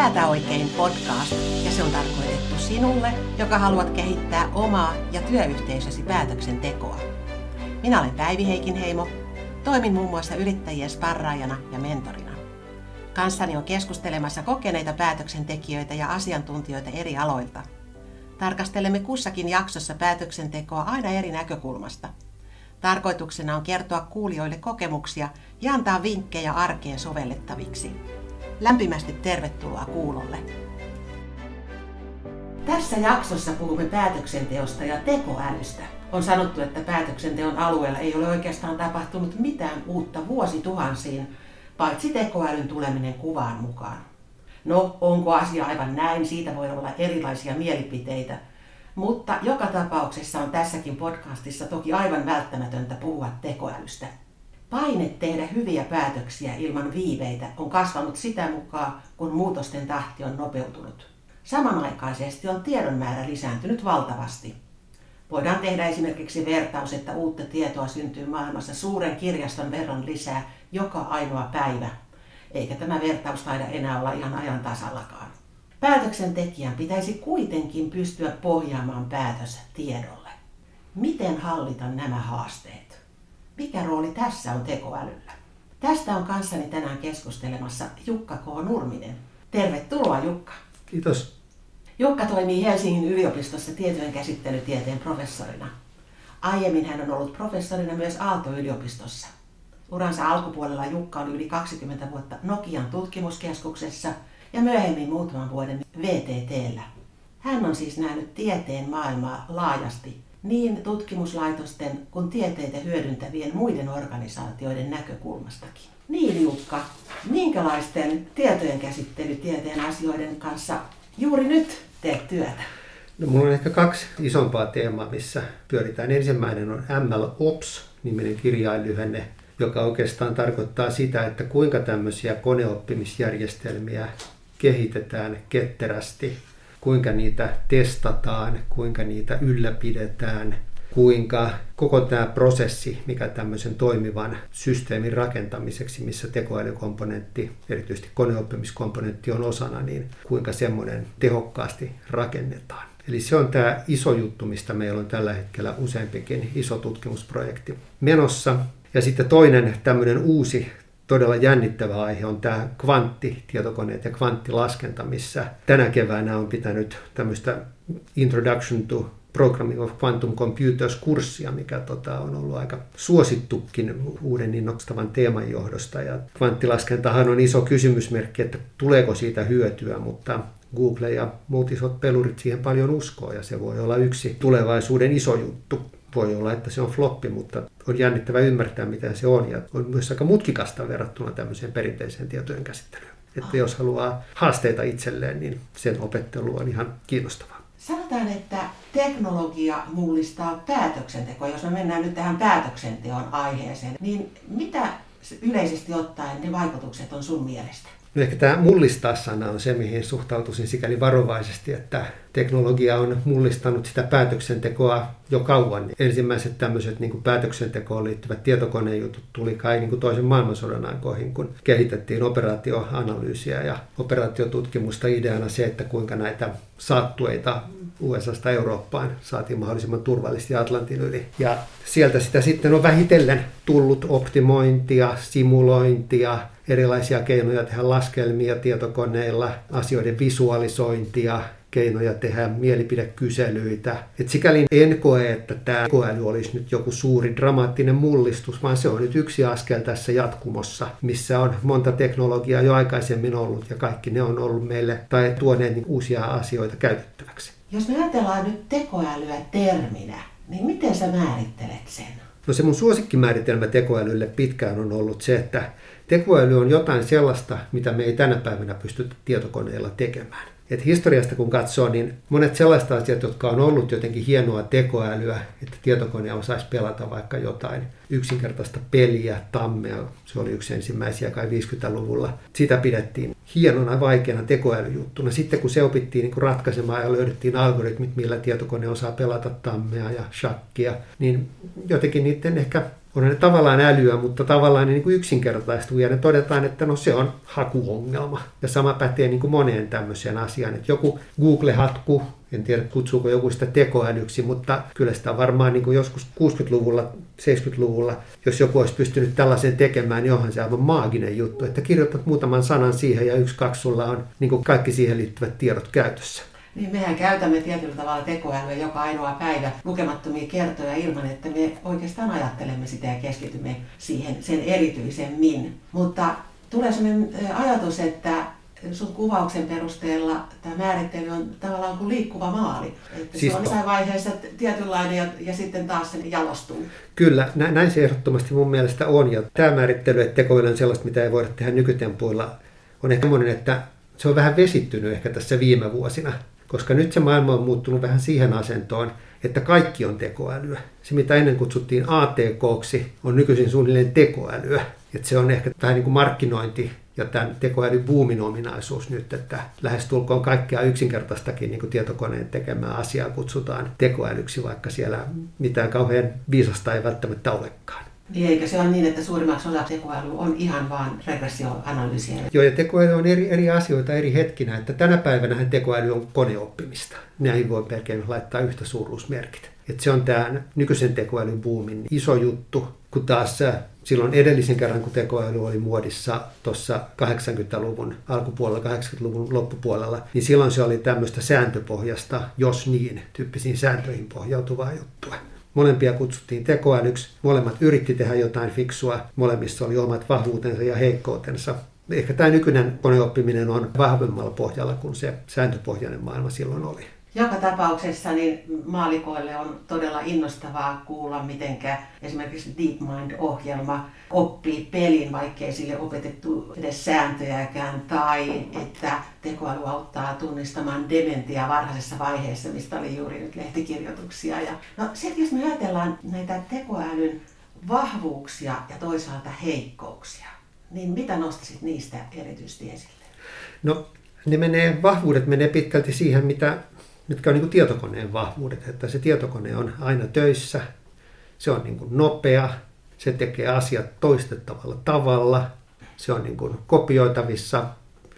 Päätä oikein podcast ja se on tarkoitettu sinulle, joka haluat kehittää omaa ja työyhteisösi päätöksentekoa. Minä olen Päivi Heikinheimo, toimin muun muassa yrittäjien sparraajana ja mentorina. Kanssani on keskustelemassa kokeneita päätöksentekijöitä ja asiantuntijoita eri aloilta. Tarkastelemme kussakin jaksossa päätöksentekoa aina eri näkökulmasta. Tarkoituksena on kertoa kuulijoille kokemuksia ja antaa vinkkejä arkeen sovellettaviksi. Lämpimästi tervetuloa kuulolle. Tässä jaksossa puhumme päätöksenteosta ja tekoälystä. On sanottu, että päätöksenteon alueella ei ole oikeastaan tapahtunut mitään uutta vuosituhansiin, paitsi tekoälyn tuleminen kuvaan mukaan. No, onko asia aivan näin? Siitä voi olla erilaisia mielipiteitä. Mutta joka tapauksessa on tässäkin podcastissa toki aivan välttämätöntä puhua tekoälystä. Paine tehdä hyviä päätöksiä ilman viiveitä on kasvanut sitä mukaan, kun muutosten tahti on nopeutunut. Samanaikaisesti on tiedon määrä lisääntynyt valtavasti. Voidaan tehdä esimerkiksi vertaus, että uutta tietoa syntyy maailmassa suuren kirjaston verran lisää joka ainoa päivä, eikä tämä vertaus taida enää olla ihan ajan tasallakaan. Päätöksentekijän pitäisi kuitenkin pystyä pohjaamaan päätös tiedolle. Miten hallita nämä haasteet? Mikä rooli tässä on tekoälyllä? Tästä on kanssani tänään keskustelemassa Jukka K. Nurminen. Tervetuloa Jukka. Kiitos. Jukka toimii Helsingin yliopistossa tietojen käsittelytieteen professorina. Aiemmin hän on ollut professorina myös Aalto-yliopistossa. Uransa alkupuolella Jukka oli yli 20 vuotta Nokian tutkimuskeskuksessa ja myöhemmin muutaman vuoden VTTllä. Hän on siis nähnyt tieteen maailmaa laajasti niin tutkimuslaitosten kuin tieteitä hyödyntävien muiden organisaatioiden näkökulmastakin. Niin Jukka, minkälaisten tietojen käsittelytieteen asioiden kanssa juuri nyt teet työtä? No, mulla on ehkä kaksi isompaa teemaa, missä pyöritään. Ensimmäinen on MLOps-niminen kirjainlyhenne, joka oikeastaan tarkoittaa sitä, että kuinka tämmöisiä koneoppimisjärjestelmiä kehitetään ketterästi, kuinka niitä testataan, kuinka niitä ylläpidetään, kuinka koko tämä prosessi, mikä tämmöisen toimivan systeemin rakentamiseksi, missä tekoälykomponentti, erityisesti koneoppimiskomponentti on osana, niin kuinka semmoinen tehokkaasti rakennetaan. Eli se on tämä iso juttu, mistä meillä on tällä hetkellä useampikin iso tutkimusprojekti menossa. Ja sitten toinen tämmöinen uusi todella jännittävä aihe on tämä kvanttitietokoneet ja kvanttilaskenta, missä tänä keväänä on pitänyt tämmöistä Introduction to Programming of Quantum Computers-kurssia, mikä tota, on ollut aika suosittukin uuden innostavan teeman johdosta. Ja kvanttilaskentahan on iso kysymysmerkki, että tuleeko siitä hyötyä, mutta Google ja muut isot pelurit siihen paljon uskoo ja se voi olla yksi tulevaisuuden iso juttu. Voi olla, että se on floppi, mutta on jännittävä ymmärtää, mitä se on ja on myös aika mutkikasta verrattuna tämmöiseen perinteiseen tietojen käsittelyyn. Että jos haluaa haasteita itselleen, niin sen opettelu on ihan kiinnostavaa. Sanotaan, että teknologia mullistaa päätöksentekoa. Jos me mennään nyt tähän päätöksenteon aiheeseen, niin mitä yleisesti ottaen ne vaikutukset on sun mielestä? Ehkä tämä mullistaa-sana on se, mihin suhtautuisin sikäli varovaisesti, että teknologia on mullistanut sitä päätöksentekoa jo kauan. Ensimmäiset tämmöiset niin kuin päätöksentekoon liittyvät tietokonejutut tuli kai niin kuin toisen maailmansodan aikoihin, kun kehitettiin operaatioanalyysiä ja operaatiotutkimusta ideana se, että kuinka näitä saattueita USAsta Eurooppaan saatiin mahdollisimman turvallisesti Atlantin yli. Ja sieltä sitä sitten on vähitellen tullut optimointia, simulointia, erilaisia keinoja tehdä laskelmia tietokoneilla, asioiden visualisointia, keinoja tehdä mielipidekyselyitä. Et sikäli en koe, että tämä tekoäly olisi nyt joku suuri dramaattinen mullistus, vaan se on nyt yksi askel tässä jatkumossa, missä on monta teknologiaa jo aikaisemmin ollut ja kaikki ne on ollut meille tai tuoneet niin uusia asioita käytettäväksi. Jos me ajatellaan nyt tekoälyä terminä, niin miten sä määrittelet sen? No se mun suosikkimääritelmä tekoälylle pitkään on ollut se, että tekoäly on jotain sellaista, mitä me ei tänä päivänä pystytä tietokoneella tekemään. Et historiasta kun katsoo, niin monet sellaiset asiat, jotka on ollut jotenkin hienoa tekoälyä, että tietokone osaisi pelata vaikka jotain yksinkertaista peliä, tammea, se oli yksi ensimmäisiä kai 50-luvulla. Sitä pidettiin hienona, vaikeana tekoälyjuttuna. Sitten kun se opittiin niin kun ratkaisemaan ja löydettiin algoritmit, millä tietokone osaa pelata tammea ja shakkia, niin jotenkin niiden ehkä on ne tavallaan älyä, mutta tavallaan ne niin kuin yksinkertaistuu ja ne todetaan, että no se on hakuongelma. Ja sama pätee niin kuin moneen tämmöiseen asiaan, että joku Google-hatku, en tiedä kutsuuko joku sitä tekoälyksi, mutta kyllä sitä varmaan niin kuin joskus 60-luvulla, 70-luvulla, jos joku olisi pystynyt tällaisen tekemään, niin onhan se aivan maaginen juttu, että kirjoitat muutaman sanan siihen ja yksi, kaksi sulla on niin kuin kaikki siihen liittyvät tiedot käytössä. Niin mehän käytämme tietyllä tavalla tekoälyä joka ainoa päivä lukemattomia kertoja ilman, että me oikeastaan ajattelemme sitä ja keskitymme siihen sen erityisemmin. Mutta tulee sellainen ajatus, että sun kuvauksen perusteella tämä määrittely on tavallaan kuin liikkuva maali. Että siis se on jossain vaiheessa tietynlainen ja, ja sitten taas se jalostuu. Kyllä, näin se ehdottomasti mun mielestä on. Ja tämä määrittely, että tekoäly on sellaista, mitä ei voida tehdä nykytempuilla, on ehkä semmoinen, että se on vähän vesittynyt ehkä tässä viime vuosina koska nyt se maailma on muuttunut vähän siihen asentoon, että kaikki on tekoälyä. Se, mitä ennen kutsuttiin ATKksi, on nykyisin suunnilleen tekoälyä. Että se on ehkä vähän niin kuin markkinointi ja tämän tekoälybuumin ominaisuus nyt, että lähestulkoon kaikkea yksinkertaistakin niin kuin tietokoneen tekemää asiaa kutsutaan tekoälyksi, vaikka siellä mitään kauhean viisasta ei välttämättä olekaan. Niin eikä se ole niin, että suurimmaksi osaksi tekoäly on ihan vain regressioanalyysiä? Joo, ja tekoäly on eri, eri asioita eri hetkinä. Että tänä päivänä tekoäly on koneoppimista. Näihin voi melkein laittaa yhtä suuruusmerkit. Että se on tämä nykyisen tekoälyn buumin iso juttu, kun taas äh, silloin edellisen kerran, kun tekoäly oli muodissa tuossa 80-luvun alkupuolella, 80-luvun loppupuolella, niin silloin se oli tämmöistä sääntöpohjasta, jos niin, tyyppisiin sääntöihin pohjautuvaa juttua. Molempia kutsuttiin tekoälyksi, molemmat yritti tehdä jotain fiksua, molemmissa oli omat vahvuutensa ja heikkoutensa. Ehkä tämä nykyinen koneoppiminen on vahvemmalla pohjalla kuin se sääntöpohjainen maailma silloin oli. Joka tapauksessa niin maalikoille on todella innostavaa kuulla, miten esimerkiksi DeepMind-ohjelma oppii pelin, vaikkei sille opetettu edes sääntöjäkään, tai että tekoäly auttaa tunnistamaan dementia varhaisessa vaiheessa, mistä oli juuri nyt lehtikirjoituksia. Ja, no sitten jos me ajatellaan näitä tekoälyn vahvuuksia ja toisaalta heikkouksia, niin mitä nostaisit niistä erityisesti esille? No ne menee, vahvuudet menee pitkälti siihen, mitä mitkä on niin kuin tietokoneen vahvuudet, että se tietokone on aina töissä, se on niin kuin nopea, se tekee asiat toistettavalla tavalla, se on niin kuin kopioitavissa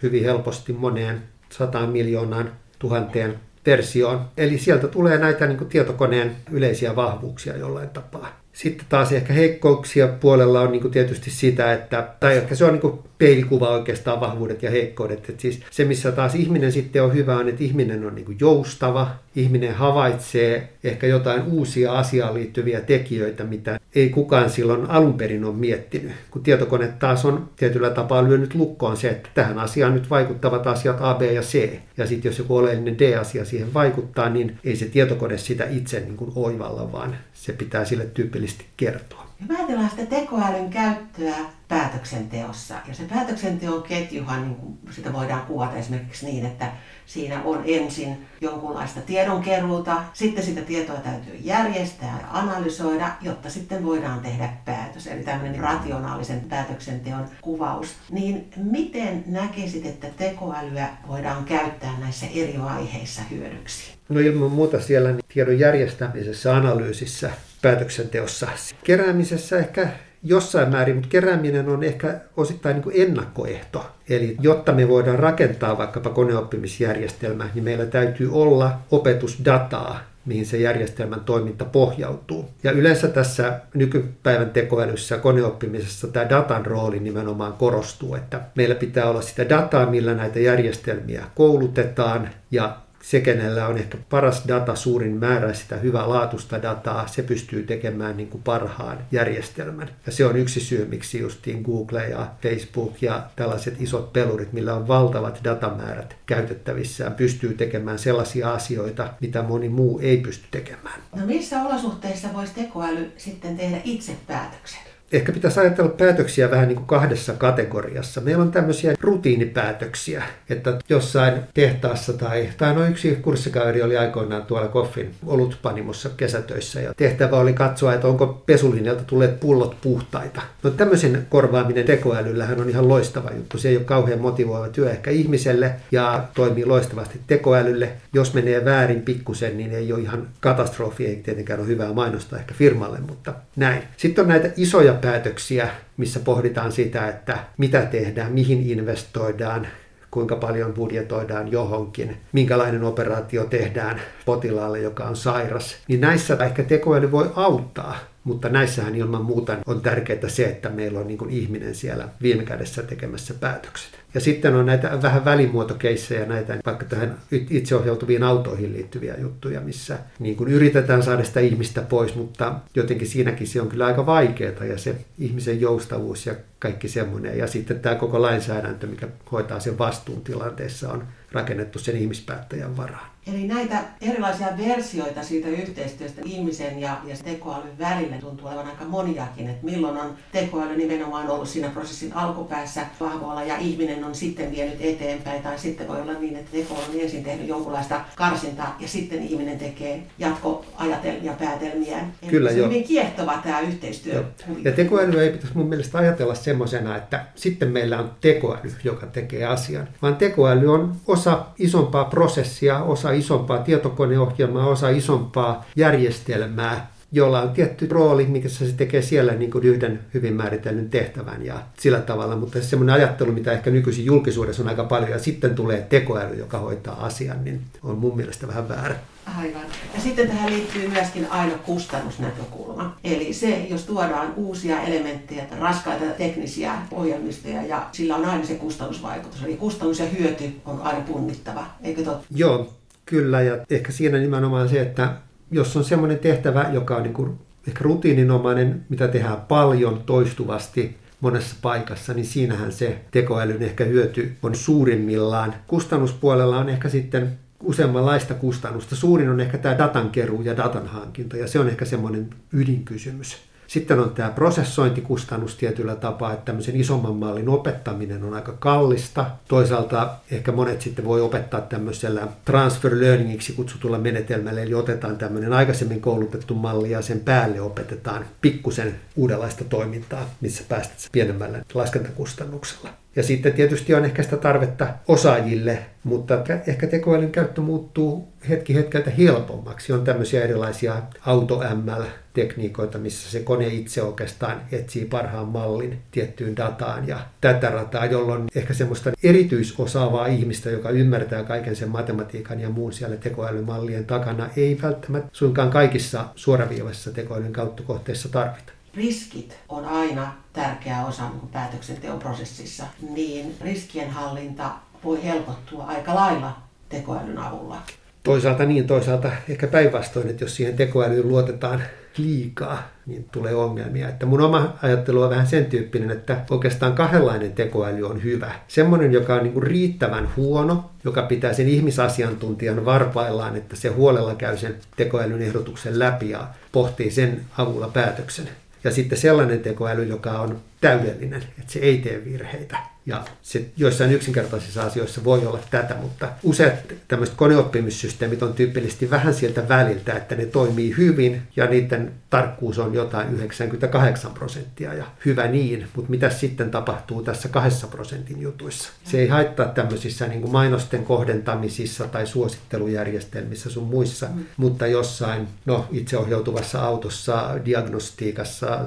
hyvin helposti moneen sataan miljoonaan tuhanteen versioon. Eli sieltä tulee näitä niin kuin tietokoneen yleisiä vahvuuksia jollain tapaa. Sitten taas ehkä heikkouksia puolella on niin tietysti sitä, että, tai ehkä se on niin peilikuva oikeastaan vahvuudet ja heikkoudet. Että siis se, missä taas ihminen sitten on hyvä, on, että ihminen on niin joustava, ihminen havaitsee ehkä jotain uusia asiaan liittyviä tekijöitä, mitä ei kukaan silloin alun perin ole miettinyt. Kun tietokone taas on tietyllä tapaa lyönyt lukkoon se, että tähän asiaan nyt vaikuttavat asiat A, B ja C. Ja sitten jos joku oleellinen D-asia siihen vaikuttaa, niin ei se tietokone sitä itse niin kuin oivalla, vaan se pitää sille tyypillisesti kertoa. Ja ajatellaan sitä tekoälyn käyttöä päätöksenteossa. Ja se päätöksenteon ketjuhan, niin kuin sitä voidaan kuvata esimerkiksi niin, että siinä on ensin jonkunlaista tiedonkeruuta, sitten sitä tietoa täytyy järjestää ja analysoida, jotta sitten voidaan tehdä päätös. Eli tämmöinen rationaalisen päätöksenteon kuvaus. Niin miten näkisit, että tekoälyä voidaan käyttää näissä eri vaiheissa hyödyksi? No ilman muuta siellä tiedon järjestämisessä, analyysissä, päätöksenteossa. Keräämisessä ehkä jossain määrin, mutta kerääminen on ehkä osittain niin kuin ennakkoehto. Eli jotta me voidaan rakentaa vaikkapa koneoppimisjärjestelmä, niin meillä täytyy olla opetusdataa, mihin se järjestelmän toiminta pohjautuu. Ja yleensä tässä nykypäivän tekoälyssä koneoppimisessa tämä datan rooli nimenomaan korostuu, että meillä pitää olla sitä dataa, millä näitä järjestelmiä koulutetaan ja se, kenellä on ehkä paras data, suurin määrä sitä hyvää laatusta dataa, se pystyy tekemään niin kuin parhaan järjestelmän. Ja se on yksi syy, miksi justiin Google ja Facebook ja tällaiset isot pelurit, millä on valtavat datamäärät käytettävissään, pystyy tekemään sellaisia asioita, mitä moni muu ei pysty tekemään. No missä olosuhteissa voisi tekoäly sitten tehdä itse päätöksen? Ehkä pitäisi ajatella päätöksiä vähän niin kuin kahdessa kategoriassa. Meillä on tämmöisiä rutiinipäätöksiä, että jossain tehtaassa tai, tai no yksi kurssikäyri oli aikoinaan tuolla Koffin olutpanimossa kesätöissä ja tehtävä oli katsoa, että onko pesulinjalta tulleet pullot puhtaita. No tämmöisen korvaaminen tekoälyllähän on ihan loistava juttu. Se ei ole kauhean motivoiva työ ehkä ihmiselle ja toimii loistavasti tekoälylle. Jos menee väärin pikkusen, niin ei ole ihan katastrofi, ei tietenkään ole hyvää mainosta ehkä firmalle, mutta näin. Sitten on näitä isoja päätöksiä, missä pohditaan sitä, että mitä tehdään, mihin investoidaan, kuinka paljon budjetoidaan johonkin, minkälainen operaatio tehdään potilaalle, joka on sairas, niin näissä ehkä tekoäly voi auttaa, mutta näissähän ilman muuta on tärkeää se, että meillä on niin ihminen siellä viime kädessä tekemässä päätökset. Ja sitten on näitä vähän välimuotokeissejä, näitä vaikka tähän itseohjautuviin autoihin liittyviä juttuja, missä niin kuin yritetään saada sitä ihmistä pois, mutta jotenkin siinäkin se on kyllä aika vaikeaa ja se ihmisen joustavuus ja kaikki semmoinen. Ja sitten tämä koko lainsäädäntö, mikä hoitaa sen vastuun tilanteessa, on rakennettu sen ihmispäättäjän varaan. Eli näitä erilaisia versioita siitä yhteistyöstä ihmisen ja, ja tekoälyn välillä tuntuu olevan aika moniakin, että milloin on tekoäly nimenomaan ollut siinä prosessin alkupäässä vahvoilla ja ihminen on sitten vienyt eteenpäin, tai sitten voi olla niin, että tekoäly on ensin tehnyt jonkunlaista karsintaa ja sitten ihminen tekee jatkoajatelmia päätelmiä. Eli Kyllä, se on hyvin kiehtova tämä yhteistyö. Joo. Ja tekoäly ei pitäisi mun mielestä ajatella semmoisena, että sitten meillä on tekoäly, joka tekee asian, vaan tekoäly on osa isompaa prosessia, osa isompaa tietokoneohjelmaa, osa isompaa järjestelmää, jolla on tietty rooli, mikä se tekee siellä niin kuin yhden hyvin määritellyn tehtävän ja sillä tavalla, mutta se semmoinen ajattelu, mitä ehkä nykyisin julkisuudessa on aika paljon, ja sitten tulee tekoäly, joka hoitaa asian, niin on mun mielestä vähän väärä. Aivan. Ja sitten tähän liittyy myöskin aina kustannusnäkökulma. Eli se, jos tuodaan uusia elementtejä, raskaita teknisiä ohjelmistoja, ja sillä on aina se kustannusvaikutus. Eli kustannus ja hyöty on aina punnittava, eikö totta? Joo, kyllä, ja ehkä siinä nimenomaan se, että jos on semmoinen tehtävä, joka on niin kuin ehkä rutiininomainen, mitä tehdään paljon toistuvasti monessa paikassa, niin siinähän se tekoälyn ehkä hyöty on suurimmillaan. Kustannuspuolella on ehkä sitten useammanlaista kustannusta. Suurin on ehkä tämä datankeruu ja datan hankinta, ja se on ehkä semmoinen ydinkysymys. Sitten on tämä prosessointikustannus tietyllä tapaa, että tämmöisen isomman mallin opettaminen on aika kallista. Toisaalta ehkä monet sitten voi opettaa tämmöisellä transfer learningiksi kutsutulla menetelmällä, eli otetaan tämmöinen aikaisemmin koulutettu malli ja sen päälle opetetaan pikkusen uudenlaista toimintaa, missä päästään pienemmällä laskentakustannuksella. Ja sitten tietysti on ehkä sitä tarvetta osaajille, mutta ehkä tekoälyn käyttö muuttuu hetki hetkeltä helpommaksi. On tämmöisiä erilaisia auto-ML-tekniikoita, missä se kone itse oikeastaan etsii parhaan mallin tiettyyn dataan ja tätä rataa, jolloin ehkä semmoista erityisosaavaa ihmistä, joka ymmärtää kaiken sen matematiikan ja muun siellä tekoälymallien takana, ei välttämättä suinkaan kaikissa suoraviivaisissa tekoälyn käyttökohteissa tarvita riskit on aina tärkeä osa päätöksenteon prosessissa, niin riskienhallinta voi helpottua aika lailla tekoälyn avulla. Toisaalta niin, toisaalta ehkä päinvastoin, että jos siihen tekoälyyn luotetaan liikaa, niin tulee ongelmia. Että mun oma ajattelu on vähän sen tyyppinen, että oikeastaan kahdenlainen tekoäly on hyvä. Semmoinen, joka on niin riittävän huono, joka pitää sen ihmisasiantuntijan varpaillaan, että se huolella käy sen tekoälyn ehdotuksen läpi ja pohtii sen avulla päätöksen. Ja sitten sellainen tekoäly, joka on täydellinen, että se ei tee virheitä. Ja se joissain yksinkertaisissa asioissa voi olla tätä, mutta useat tämmöiset koneoppimissysteemit on tyypillisesti vähän sieltä väliltä, että ne toimii hyvin ja niiden tarkkuus on jotain 98 prosenttia ja hyvä niin, mutta mitä sitten tapahtuu tässä 2 prosentin jutuissa? Se ei haittaa tämmöisissä niin kuin mainosten kohdentamisissa tai suosittelujärjestelmissä sun muissa, mm. mutta jossain no, itseohjautuvassa autossa, diagnostiikassa,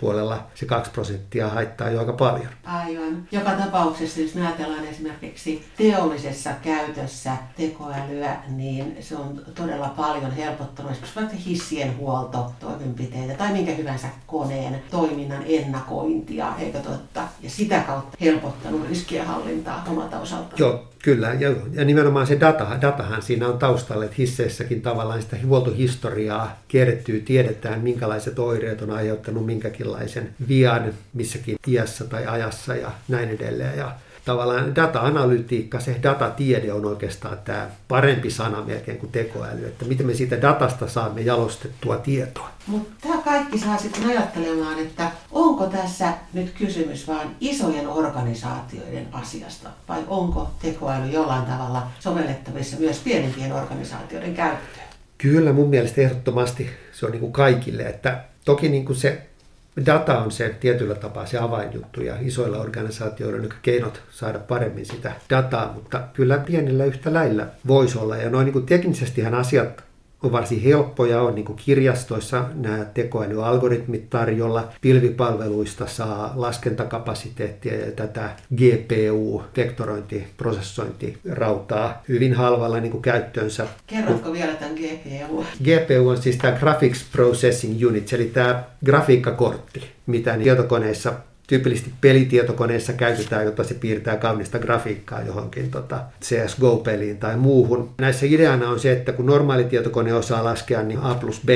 terveyspuolella se 2 prosenttia haittaa jo aika paljon. Aivan. Joka tapauksessa, jos me ajatellaan esimerkiksi teollisessa käytössä tekoälyä, niin se on todella paljon helpottanut esimerkiksi vaikka hissien huoltotoimenpiteitä tai minkä hyvänsä koneen toiminnan ennakointia, eikö totta? Ja sitä kautta helpottanut riskienhallintaa omalta osaltaan. Joo, Kyllä, ja, ja nimenomaan se data, datahan siinä on taustalla, että hisseissäkin tavallaan sitä huoltohistoriaa kierrettyy, tiedetään minkälaiset oireet on aiheuttanut minkäkinlaisen vian missäkin iässä tai ajassa ja näin edelleen. Ja tavallaan data-analytiikka, se datatiede on oikeastaan tämä parempi sana melkein kuin tekoäly, että miten me siitä datasta saamme jalostettua tietoa. Mutta tämä kaikki saa sitten ajattelemaan, että onko tässä nyt kysymys vain isojen organisaatioiden asiasta vai onko tekoäly jollain tavalla sovellettavissa myös pienempien organisaatioiden käyttöön? Kyllä mun mielestä ehdottomasti se on niin kuin kaikille, että toki niin kuin se data on se tietyllä tapaa se avainjuttu ja isoilla organisaatioilla on keinot saada paremmin sitä dataa, mutta kyllä pienillä yhtä lailla voisi olla. Ja noin niin teknisestihan asiat on varsin helppoja, on niin kirjastoissa nämä tekoälyalgoritmit tarjolla, pilvipalveluista saa laskentakapasiteettia ja tätä GPU, vektorointi, prosessointi, rautaa hyvin halvalla niin käyttöönsä. Kerrotko vielä tämän GPU? GPU on siis tämä Graphics Processing Unit, eli tämä grafiikkakortti, mitä tietokoneissa tyypillisesti pelitietokoneessa käytetään, jotta se piirtää kaunista grafiikkaa johonkin tota CSGO-peliin tai muuhun. Näissä ideana on se, että kun normaali tietokone osaa laskea niin A plus B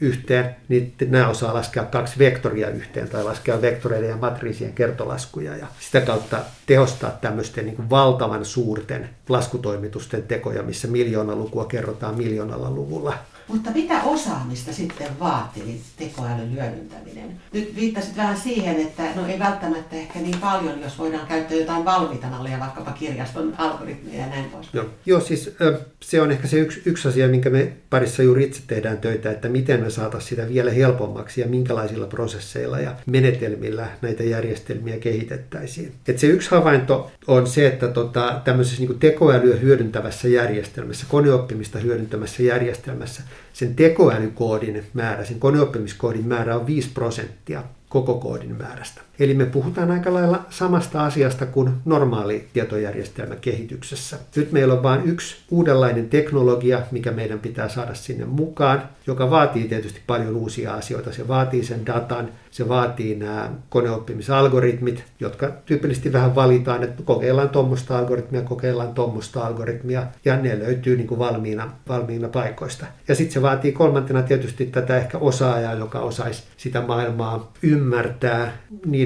yhteen, niin nämä osaa laskea kaksi vektoria yhteen tai laskea vektoreiden ja matriisien kertolaskuja ja sitä kautta tehostaa tämmöisten niin kuin valtavan suurten laskutoimitusten tekoja, missä miljoona lukua kerrotaan miljoonalla luvulla. Mutta mitä osaamista sitten vaatii tekoälyn hyödyntäminen? Nyt viittasit vähän siihen, että no ei välttämättä ehkä niin paljon, jos voidaan käyttää jotain valmiita malleja, vaikkapa kirjaston algoritmia ja näin pois. Joo, Joo siis se on ehkä se yksi, yksi asia, minkä me parissa juuri itse tehdään töitä, että miten me saataisiin sitä vielä helpommaksi ja minkälaisilla prosesseilla ja menetelmillä näitä järjestelmiä kehitettäisiin. Et se yksi havainto on se, että tota, tämmöisessä niin tekoälyä hyödyntävässä järjestelmässä, koneoppimista hyödyntämässä järjestelmässä, sen tekoälykoodin määrä, sen koneoppimiskoodin määrä on 5 prosenttia koko koodin määrästä. Eli me puhutaan aika lailla samasta asiasta kuin normaali tietojärjestelmäkehityksessä. Nyt meillä on vain yksi uudenlainen teknologia, mikä meidän pitää saada sinne mukaan, joka vaatii tietysti paljon uusia asioita. Se vaatii sen datan, se vaatii nämä koneoppimisalgoritmit, jotka tyypillisesti vähän valitaan, että kokeillaan tuommoista algoritmia, kokeillaan tuommoista algoritmia, ja ne löytyy niin kuin valmiina, valmiina paikoista. Ja sitten se vaatii kolmantena tietysti tätä ehkä osaajaa, joka osaisi sitä maailmaa ymmärtää,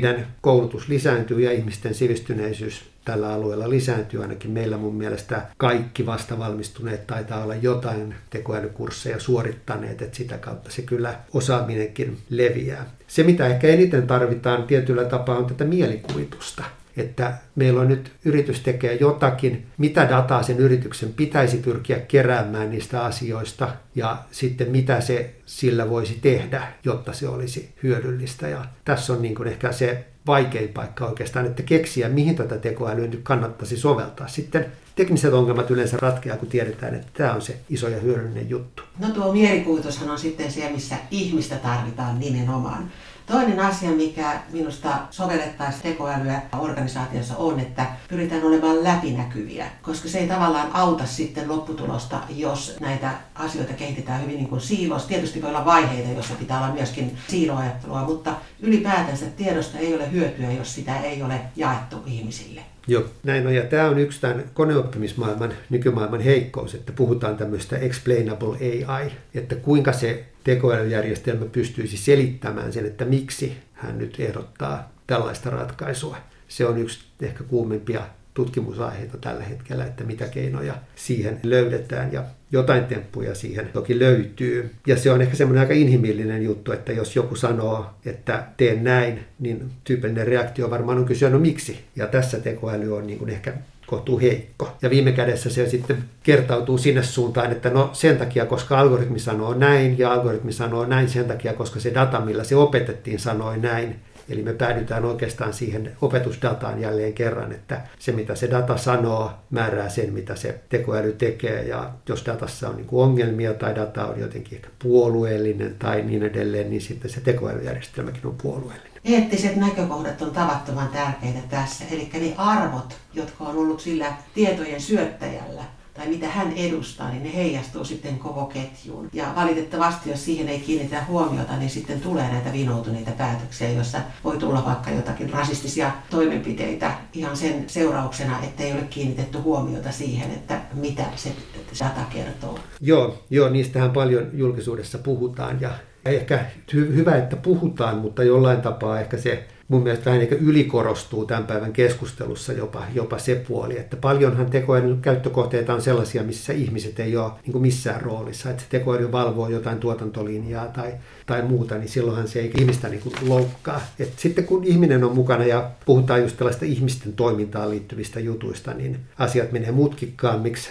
niiden koulutus lisääntyy ja ihmisten sivistyneisyys tällä alueella lisääntyy. Ainakin meillä mun mielestä kaikki vastavalmistuneet taitaa olla jotain tekoälykursseja suorittaneet, että sitä kautta se kyllä osaaminenkin leviää. Se, mitä ehkä eniten tarvitaan tietyllä tapaa, on tätä mielikuvitusta että meillä on nyt yritys tekee jotakin, mitä dataa sen yrityksen pitäisi pyrkiä keräämään niistä asioista ja sitten mitä se sillä voisi tehdä, jotta se olisi hyödyllistä. Ja tässä on niin kuin ehkä se vaikein paikka oikeastaan, että keksiä, mihin tätä tekoälyä nyt kannattaisi soveltaa. Sitten tekniset ongelmat yleensä ratkeaa, kun tiedetään, että tämä on se iso ja hyödyllinen juttu. No tuo mielikuvitushan on sitten se, missä ihmistä tarvitaan nimenomaan. Toinen asia, mikä minusta sovellettaisiin tekoälyä organisaatiossa on, että pyritään olemaan läpinäkyviä, koska se ei tavallaan auta sitten lopputulosta, jos näitä asioita kehitetään hyvin niin siilos. Tietysti voi olla vaiheita, joissa pitää olla myöskin siiloajattelua, mutta ylipäätänsä tiedosta ei ole hyötyä, jos sitä ei ole jaettu ihmisille. Joo, näin on. Ja tämä on yksi tämän koneoppimismaailman, nykymaailman heikkous, että puhutaan tämmöistä explainable AI, että kuinka se tekoälyjärjestelmä pystyisi selittämään sen, että miksi hän nyt ehdottaa tällaista ratkaisua. Se on yksi ehkä kuumimpia tutkimusaiheita tällä hetkellä, että mitä keinoja siihen löydetään ja jotain temppuja siihen toki löytyy. Ja se on ehkä semmoinen aika inhimillinen juttu, että jos joku sanoo, että teen näin, niin tyypillinen reaktio varmaan on kysyä, no miksi? Ja tässä tekoäly on niin kuin ehkä kohtuu heikko. Ja viime kädessä se sitten kertautuu sinne suuntaan, että no sen takia, koska algoritmi sanoo näin, ja algoritmi sanoo näin sen takia, koska se data, millä se opetettiin, sanoi näin, Eli me päädytään oikeastaan siihen opetusdataan jälleen kerran, että se mitä se data sanoo määrää sen, mitä se tekoäly tekee. Ja jos datassa on niin ongelmia tai data on jotenkin ehkä puolueellinen tai niin edelleen, niin sitten se tekoälyjärjestelmäkin on puolueellinen. Eettiset näkökohdat on tavattoman tärkeitä tässä, eli ne arvot, jotka on ollut sillä tietojen syöttäjällä, tai mitä hän edustaa, niin ne heijastuu sitten koko ketjuun. Ja valitettavasti, jos siihen ei kiinnitä huomiota, niin sitten tulee näitä vinoutuneita päätöksiä, joissa voi tulla vaikka jotakin rasistisia toimenpiteitä ihan sen seurauksena, ettei ole kiinnitetty huomiota siihen, että mitä se data kertoo. Joo, joo, niistähän paljon julkisuudessa puhutaan ja ehkä hy- hyvä, että puhutaan, mutta jollain tapaa ehkä se mun mielestä vähän niin ylikorostuu tämän päivän keskustelussa jopa, jopa se puoli, että paljonhan tekoälyn käyttökohteita on sellaisia, missä ihmiset ei ole niin kuin missään roolissa, että se tekoäly valvoo jotain tuotantolinjaa tai, tai muuta, niin silloinhan se ei ihmistä niin kuin loukkaa. Et sitten kun ihminen on mukana ja puhutaan just tällaista ihmisten toimintaan liittyvistä jutuista, niin asiat menee mutkikkaammiksi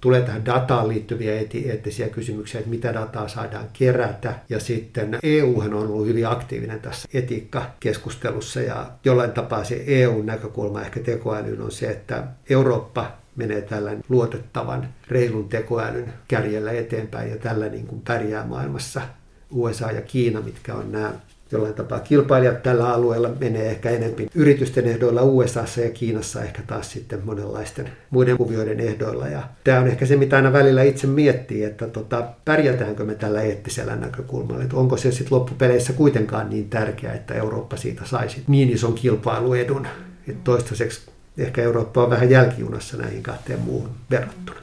tulee tähän dataan liittyviä eettisiä kysymyksiä, että mitä dataa saadaan kerätä. Ja sitten EU on ollut hyvin aktiivinen tässä etiikkakeskustelussa ja jollain tapaa se EU-näkökulma ehkä tekoälyyn on se, että Eurooppa menee tällä luotettavan, reilun tekoälyn kärjellä eteenpäin ja tällä niin kuin pärjää maailmassa. USA ja Kiina, mitkä on nämä jollain tapaa kilpailijat tällä alueella menee ehkä enemmän yritysten ehdoilla USAssa ja Kiinassa ehkä taas sitten monenlaisten muiden kuvioiden ehdoilla. Ja tämä on ehkä se, mitä aina välillä itse miettii, että tota, pärjätäänkö me tällä eettisellä näkökulmalla, että onko se sitten loppupeleissä kuitenkaan niin tärkeää, että Eurooppa siitä saisi niin ison kilpailuedun, että toistaiseksi ehkä Eurooppa on vähän jälkijunassa näihin kahteen muuhun verrattuna.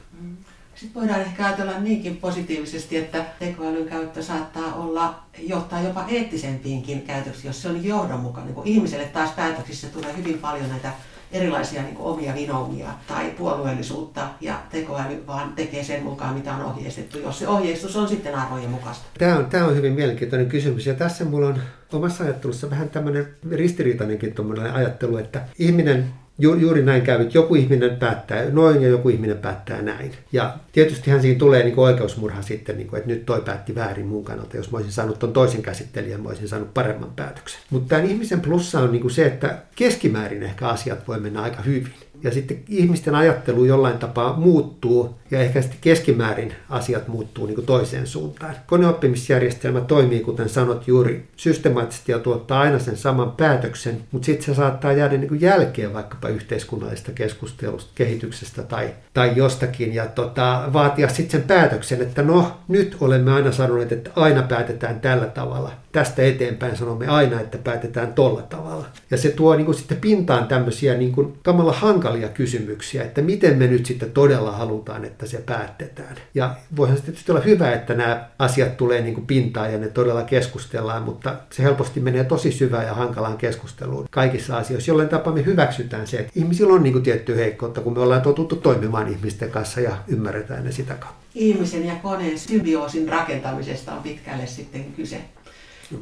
Sitten voidaan ehkä ajatella niinkin positiivisesti, että tekoälyn käyttö saattaa olla, johtaa jopa eettisempiinkin käytöksiin, jos se on johdonmukainen. Niin ihmiselle taas päätöksissä tulee hyvin paljon näitä erilaisia niin omia vinoumia tai puolueellisuutta ja tekoäly vaan tekee sen mukaan, mitä on ohjeistettu, jos se ohjeistus on sitten arvojen mukaista. Tämä on, tämä on hyvin mielenkiintoinen kysymys ja tässä mulla on omassa ajattelussa vähän tämmöinen ristiriitainenkin ajattelu, että ihminen Ju, juuri näin käy, että joku ihminen päättää noin ja joku ihminen päättää näin. Ja tietystihän siinä tulee niin oikeusmurha sitten, niin kuin, että nyt toi päätti väärin mun kannalta. Jos mä olisin saanut ton toisen käsittelijän, mä olisin saanut paremman päätöksen. Mutta tämän ihmisen plussa on niin kuin se, että keskimäärin ehkä asiat voi mennä aika hyvin ja sitten ihmisten ajattelu jollain tapaa muuttuu ja ehkä sitten keskimäärin asiat muuttuu niin kuin toiseen suuntaan. Koneoppimisjärjestelmä toimii, kuten sanot juuri, systemaattisesti ja tuottaa aina sen saman päätöksen, mutta sitten se saattaa jäädä niin kuin jälkeen vaikkapa yhteiskunnallisesta keskustelusta, kehityksestä tai, tai jostakin ja tota, vaatia sitten sen päätöksen, että no nyt olemme aina sanoneet, että aina päätetään tällä tavalla tästä eteenpäin sanomme aina, että päätetään tolla tavalla. Ja se tuo niin kuin sitten pintaan tämmöisiä niin kuin kamala hankalia kysymyksiä, että miten me nyt sitten todella halutaan, että se päätetään. Ja voihan se tietysti olla hyvä, että nämä asiat tulee niin kuin pintaan ja ne todella keskustellaan, mutta se helposti menee tosi syvään ja hankalaan keskusteluun kaikissa asioissa. Jollain tapaa me hyväksytään se, että ihmisillä on niin kuin tietty heikkoutta, kun me ollaan totuttu toimimaan ihmisten kanssa ja ymmärretään ne sitä kautta. Ihmisen ja koneen symbioosin rakentamisesta on pitkälle sitten kyse.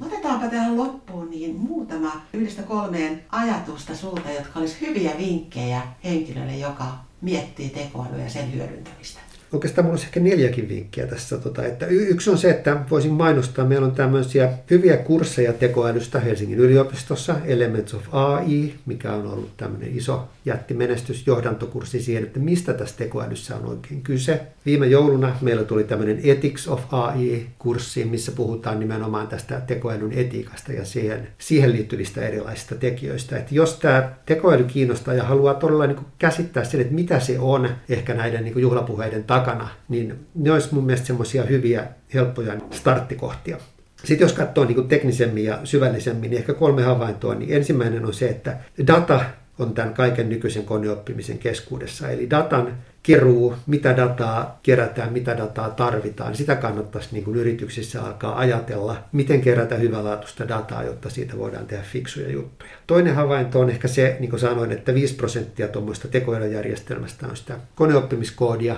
Otetaanpa tähän loppuun niin muutama yhdestä kolmeen ajatusta sulta, jotka olisi hyviä vinkkejä henkilölle, joka miettii tekoälyä ja sen hyödyntämistä oikeastaan minulla olisi ehkä neljäkin vinkkiä tässä. Tota, että yksi on se, että voisin mainostaa, meillä on tämmöisiä hyviä kursseja tekoälystä Helsingin yliopistossa, Elements of AI, mikä on ollut tämmöinen iso jättimenestys, johdantokurssi siihen, että mistä tässä tekoälyssä on oikein kyse. Viime jouluna meillä tuli tämmöinen Ethics of AI-kurssi, missä puhutaan nimenomaan tästä tekoälyn etiikasta ja siihen, siihen liittyvistä erilaisista tekijöistä. Että jos tämä tekoäly kiinnostaa ja haluaa todella niin käsittää sen, että mitä se on ehkä näiden niin juhlapuheiden takana, niin ne olisi mun mielestä semmoisia hyviä, helppoja starttikohtia. Sitten jos katsoo niin kuin teknisemmin ja syvällisemmin, niin ehkä kolme havaintoa. Niin ensimmäinen on se, että data on tämän kaiken nykyisen koneoppimisen keskuudessa. Eli datan keruu, mitä dataa kerätään, mitä dataa tarvitaan. Sitä kannattaisi niin kuin yrityksissä alkaa ajatella, miten kerätä hyvälaatuista dataa, jotta siitä voidaan tehdä fiksuja juttuja. Toinen havainto on ehkä se, niin kuin sanoin, että 5 prosenttia tuommoista tekoälyjärjestelmästä on sitä koneoppimiskoodia.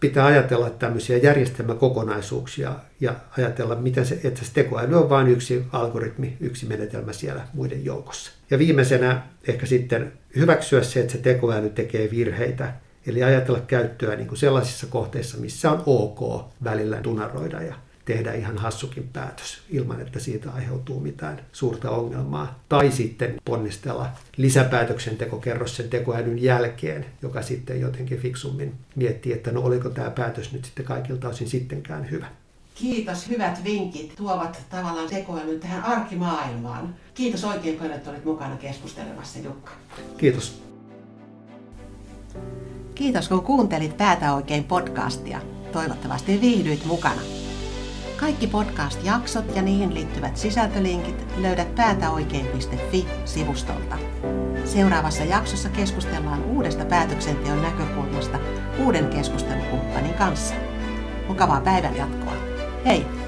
Pitää ajatella tämmöisiä järjestelmäkokonaisuuksia ja ajatella, miten se, että se tekoäly on vain yksi algoritmi, yksi menetelmä siellä muiden joukossa. Ja viimeisenä ehkä sitten hyväksyä se, että se tekoäly tekee virheitä Eli ajatella käyttöä niin kuin sellaisissa kohteissa, missä on ok välillä tunaroida ja tehdä ihan hassukin päätös ilman, että siitä aiheutuu mitään suurta ongelmaa. Tai sitten ponnistella lisäpäätöksentekokerros sen tekoälyn jälkeen, joka sitten jotenkin fiksummin miettii, että no oliko tämä päätös nyt sitten kaikilta osin sittenkään hyvä. Kiitos, hyvät vinkit tuovat tavallaan tekoälyn tähän arkimaailmaan. Kiitos oikein paljon, että olit mukana keskustelemassa, Jukka. Kiitos. Kiitos kun kuuntelit Päätä oikein podcastia. Toivottavasti viihdyit mukana. Kaikki podcast-jaksot ja niihin liittyvät sisältölinkit löydät päätäoikein.fi-sivustolta. Seuraavassa jaksossa keskustellaan uudesta päätöksenteon näkökulmasta uuden keskustelukumppanin kanssa. Mukavaa päivän jatkoa. Hei!